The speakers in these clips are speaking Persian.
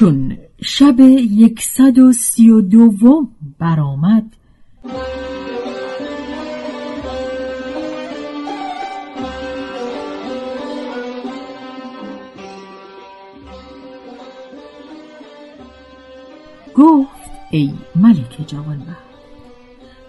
چون شب یکصد و سی و دوم برآمد. گفت ای ملک جوانبخت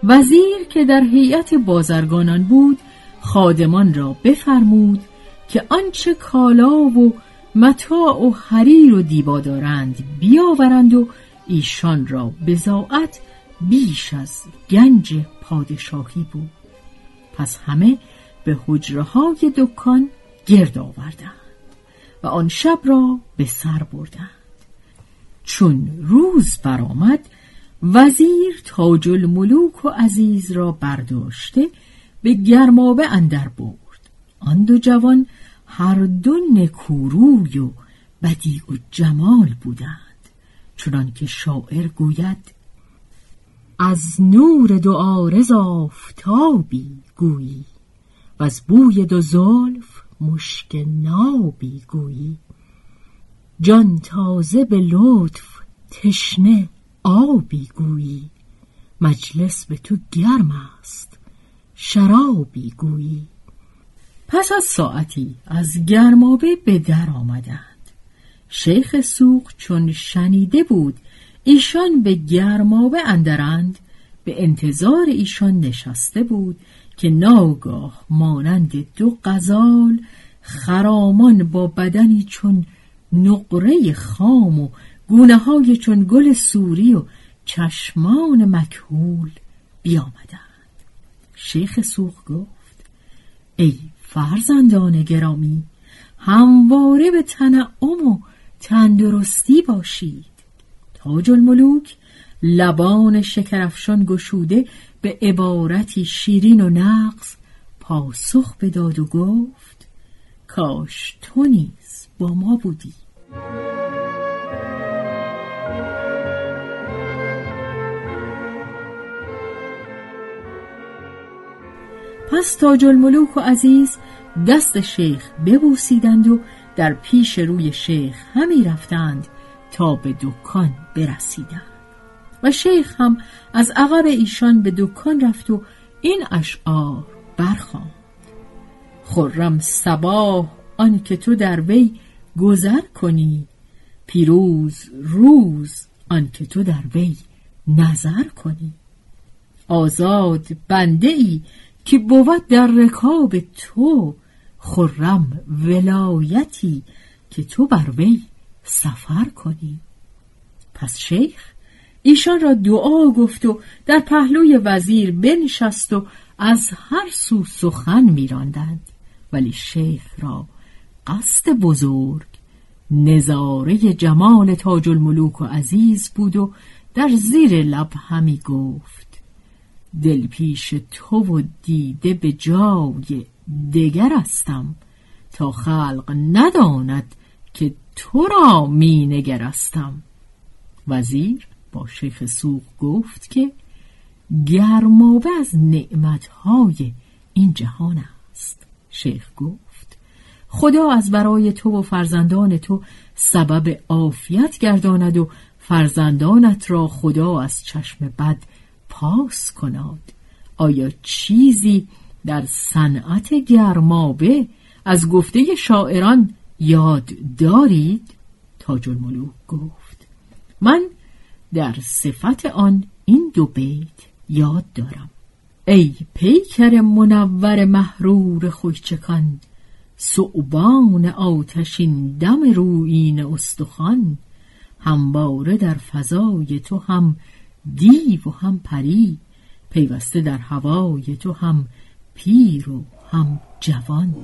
وزیر که در هیئت بازرگانان بود خادمان را بفرمود که آنچه کالا و متاع و حریر و دیبا دارند بیاورند و ایشان را بزاعت بیش از گنج پادشاهی بود. پس همه به حجره های دکان گرد آوردند و آن شب را به سر بردند. چون روز برآمد وزیر تاج الملوک و عزیز را برداشته به گرمابه اندر برد. آن دو جوان هر دو نکوروی و بدی و جمال بودند. چنان که شاعر گوید از نور دو آرز آفتابی گویی و از بوی دو زلف مشک نابی گویی. جان تازه به لطف تشنه آبی گویی. مجلس به تو گرم است شرابی گویی. پس از ساعتی از گرمابه به در آمدند. شیخ سوق چون شنیده بود ایشان به گرمابه اندرند به انتظار ایشان نشسته بود که ناگاه مانند دو غزال خرامان با بدنی چون نقره خام و گونه های چون گل سوری و چشمان مکهول بیامدند. شیخ سوق گفت ای فرزندان گرامی همواره به تنعم و تندرستی باشید. تاج الملوک لبان شکرفشان گشوده به عبارتی شیرین و نقص پاسخ بداد و گفت کاش تو نیز با ما بودی. پس تاج الملوک و عزیز دست شیخ ببوسیدند و در پیش روی شیخ همی رفتند تا به دکان برسیدند. و شیخ هم از عقب ایشان به دکان رفت و این اشعار برخواند خرم صباح آن که تو در وی گذر کنی. پیروز روز آن که تو در وی نظر کنی. آزاد بنده ای که بود در رکاب تو خرم ولایتی که تو بر وی سفر کنی. پس شیخ ایشان را دعا گفت و در پهلوی وزیر بنشست و از هر سو سخن میراندند. ولی شیخ را قصد بزرگ نظاره جمال تاج الملوک و عزیز بود و در زیر لب همی گفت دل پیش تو و دیده به جای دگر استم تا خلق نداند که تو را می نگرستم وزیر با شیخ سوق گفت که گرمابه از نعمتهای این جهان است. شیخ گفت خدا از برای تو و فرزندان تو سبب عافیت گرداند و فرزندانت را خدا از چشم بد پاس کناد. آیا چیزی در صنعت گرمابه از گفته شاعران یاد دارید؟ تاج الملوک گفت. من در صفت آن این دو بیت یاد دارم. ای پیکر منور محرور خوشچکان صعبان آتشین دم روین استخوان همواره در فضای تو هم دیو و هم پری پیوسته در هوای تو هم پیر و هم جوان.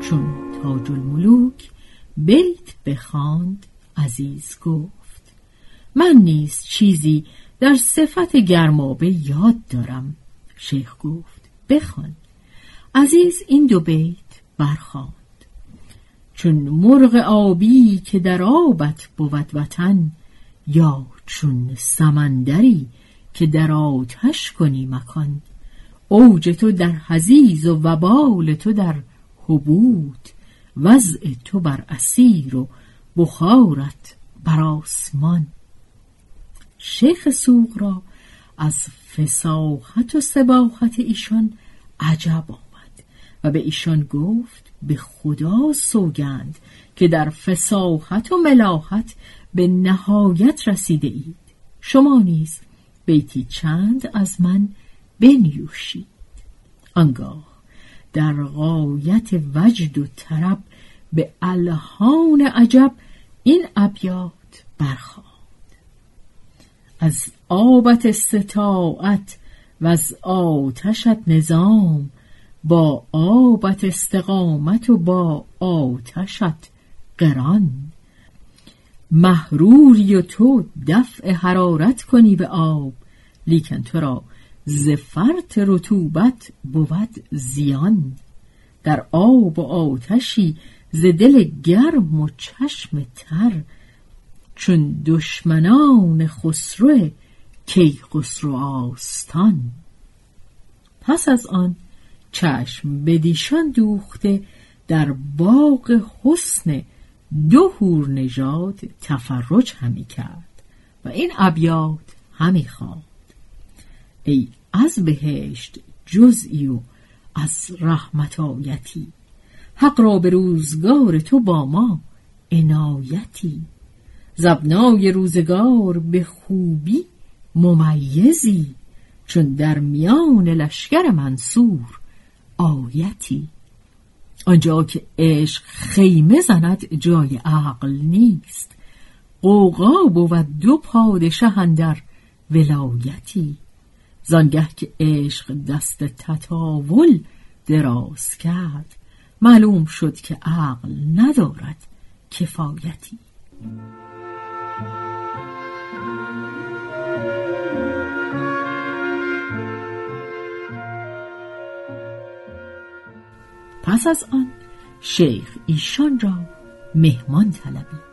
چون تاج الملوک بیت بخواند عزیز گفت. من نیز چیزی در صفت گرمابه یاد دارم شیخ گفت. بخوان. عزیز این دو بیت برخواند. چون مرغ آبی که در آبت بود وطن یا چون سمندری که در آتش کنی مکان اوج تو در حزیز و وبال تو در حبود وضع تو بر اسیر و بخارت بر آسمان. شیخ سوق را از فساحت و سباحت ایشان عجب آمد و به ایشان گفت به خدا سوگند که در فساحت و ملاحت به نهایت رسیده اید. شما نیز بیتی چند از من بنیوشید. آنگاه در غایت وجد و طرب به الهان عجب این ابیات برخواند. از آبت استطاعت و از آتشت نظام با آبت استقامت و با آتشت قران. محروری و تو دفع حرارت کنی به آب لیکن تو را زفرت رطوبت بود زیان. در آب و آتشی ز دل گرم و چشم تر. چون دشمنان خسرو کی خسرو آستان. پس از آن چشم بدیشان دوخته در باغ حسن دو هور نژاد تفرج همی کرد و این ابیات همی خواند. ای از بهشت جزئی و از رحمت آیتی حق را به روزگار تو با ما عنایتی. زبنای روزگار به خوبی ممیزی چون در میان لشکر منصور آیتی. آنجا که عشق خیمه زند جای عقل نیست قوقا بود دو پادشه در ولایتی. زانگه که عشق دست تطاول دراز کرد معلوم شد که عقل ندارد کفایتی. پس از آن شیخ ایشان را مهمان طلبید.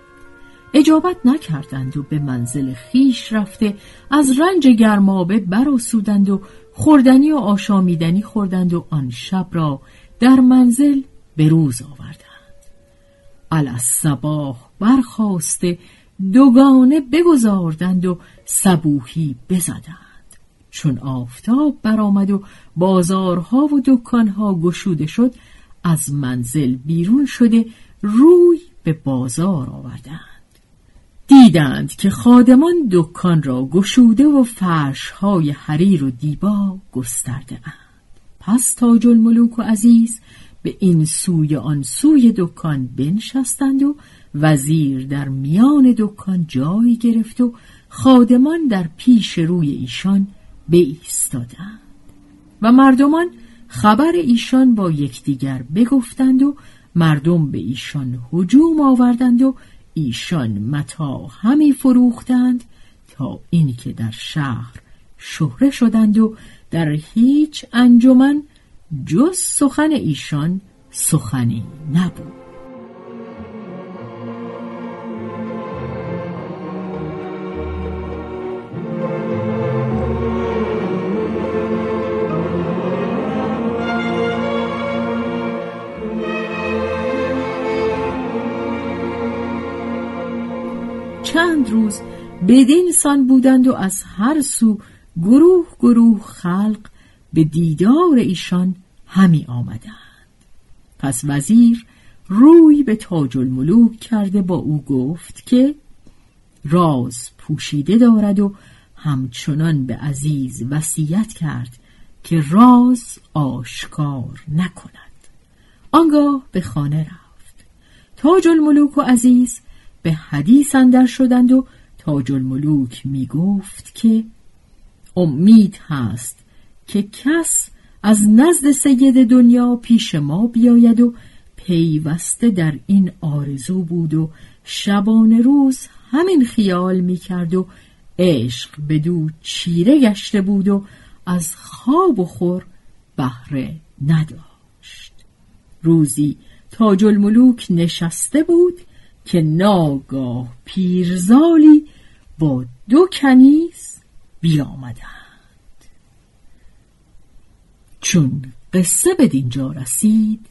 اجابت نکردند و به منزل خیش رفته از رنج گرمابه براسودند و خوردنی و آشامیدنی خوردند و آن شب را در منزل به روز آوردند. الصباح برخواسته دوگانه بگذاردند و سبوهی بزدند. چون آفتاب برآمد و بازارها و دکانها گشوده شد از منزل بیرون شده روی به بازار آوردند. دیدند که خادمان دکان را گشوده و فرشهای حریر و دیبا گسترده اند. پس تاج الملوک و عزیز به این سوی آن سوی دکان بنشستند و وزیر در میان دکان جای گرفت و خادمان در پیش روی ایشان بایستادند و مردمان خبر ایشان با یکدیگر بگفتند و مردم به ایشان هجوم آوردند و ایشان متا همی فروختند تا اینکه در شهر شهره شدند و در هیچ انجمن جز سخن ایشان سخنی نبود. روز بدین سان بودند و از هر سو گروه گروه خلق به دیدار ایشان همی آمدند. پس وزیر روی به تاج الملوک کرده با او گفت که راز پوشیده دارد و همچنان به عزیز وصیت کرد که راز آشکار نکند. آنگاه به خانه رفت. تاج الملوک و عزیز به حدیث اندر شدند و تاج الملوک می گفت که امید هست که کس از نزد سید دنیا پیش ما بیاید و پیوسته در این آرزو بود و شبان روز همین خیال می کرد و عشق بدو چیره گشته بود و از خواب و خور بهره نداشت. روزی تاج الملوک نشسته بود که ناگاه پیرزالی با دو کنیز بیامدند. چون قصه به دینجا رسید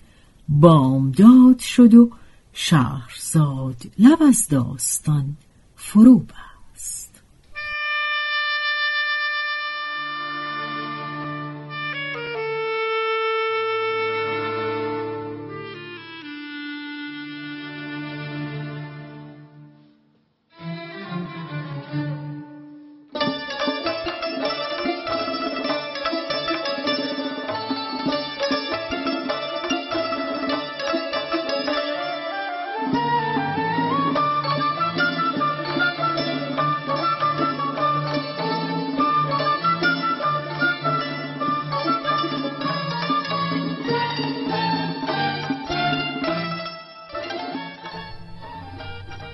بامداد شد و شهرزاد لب از داستان فرو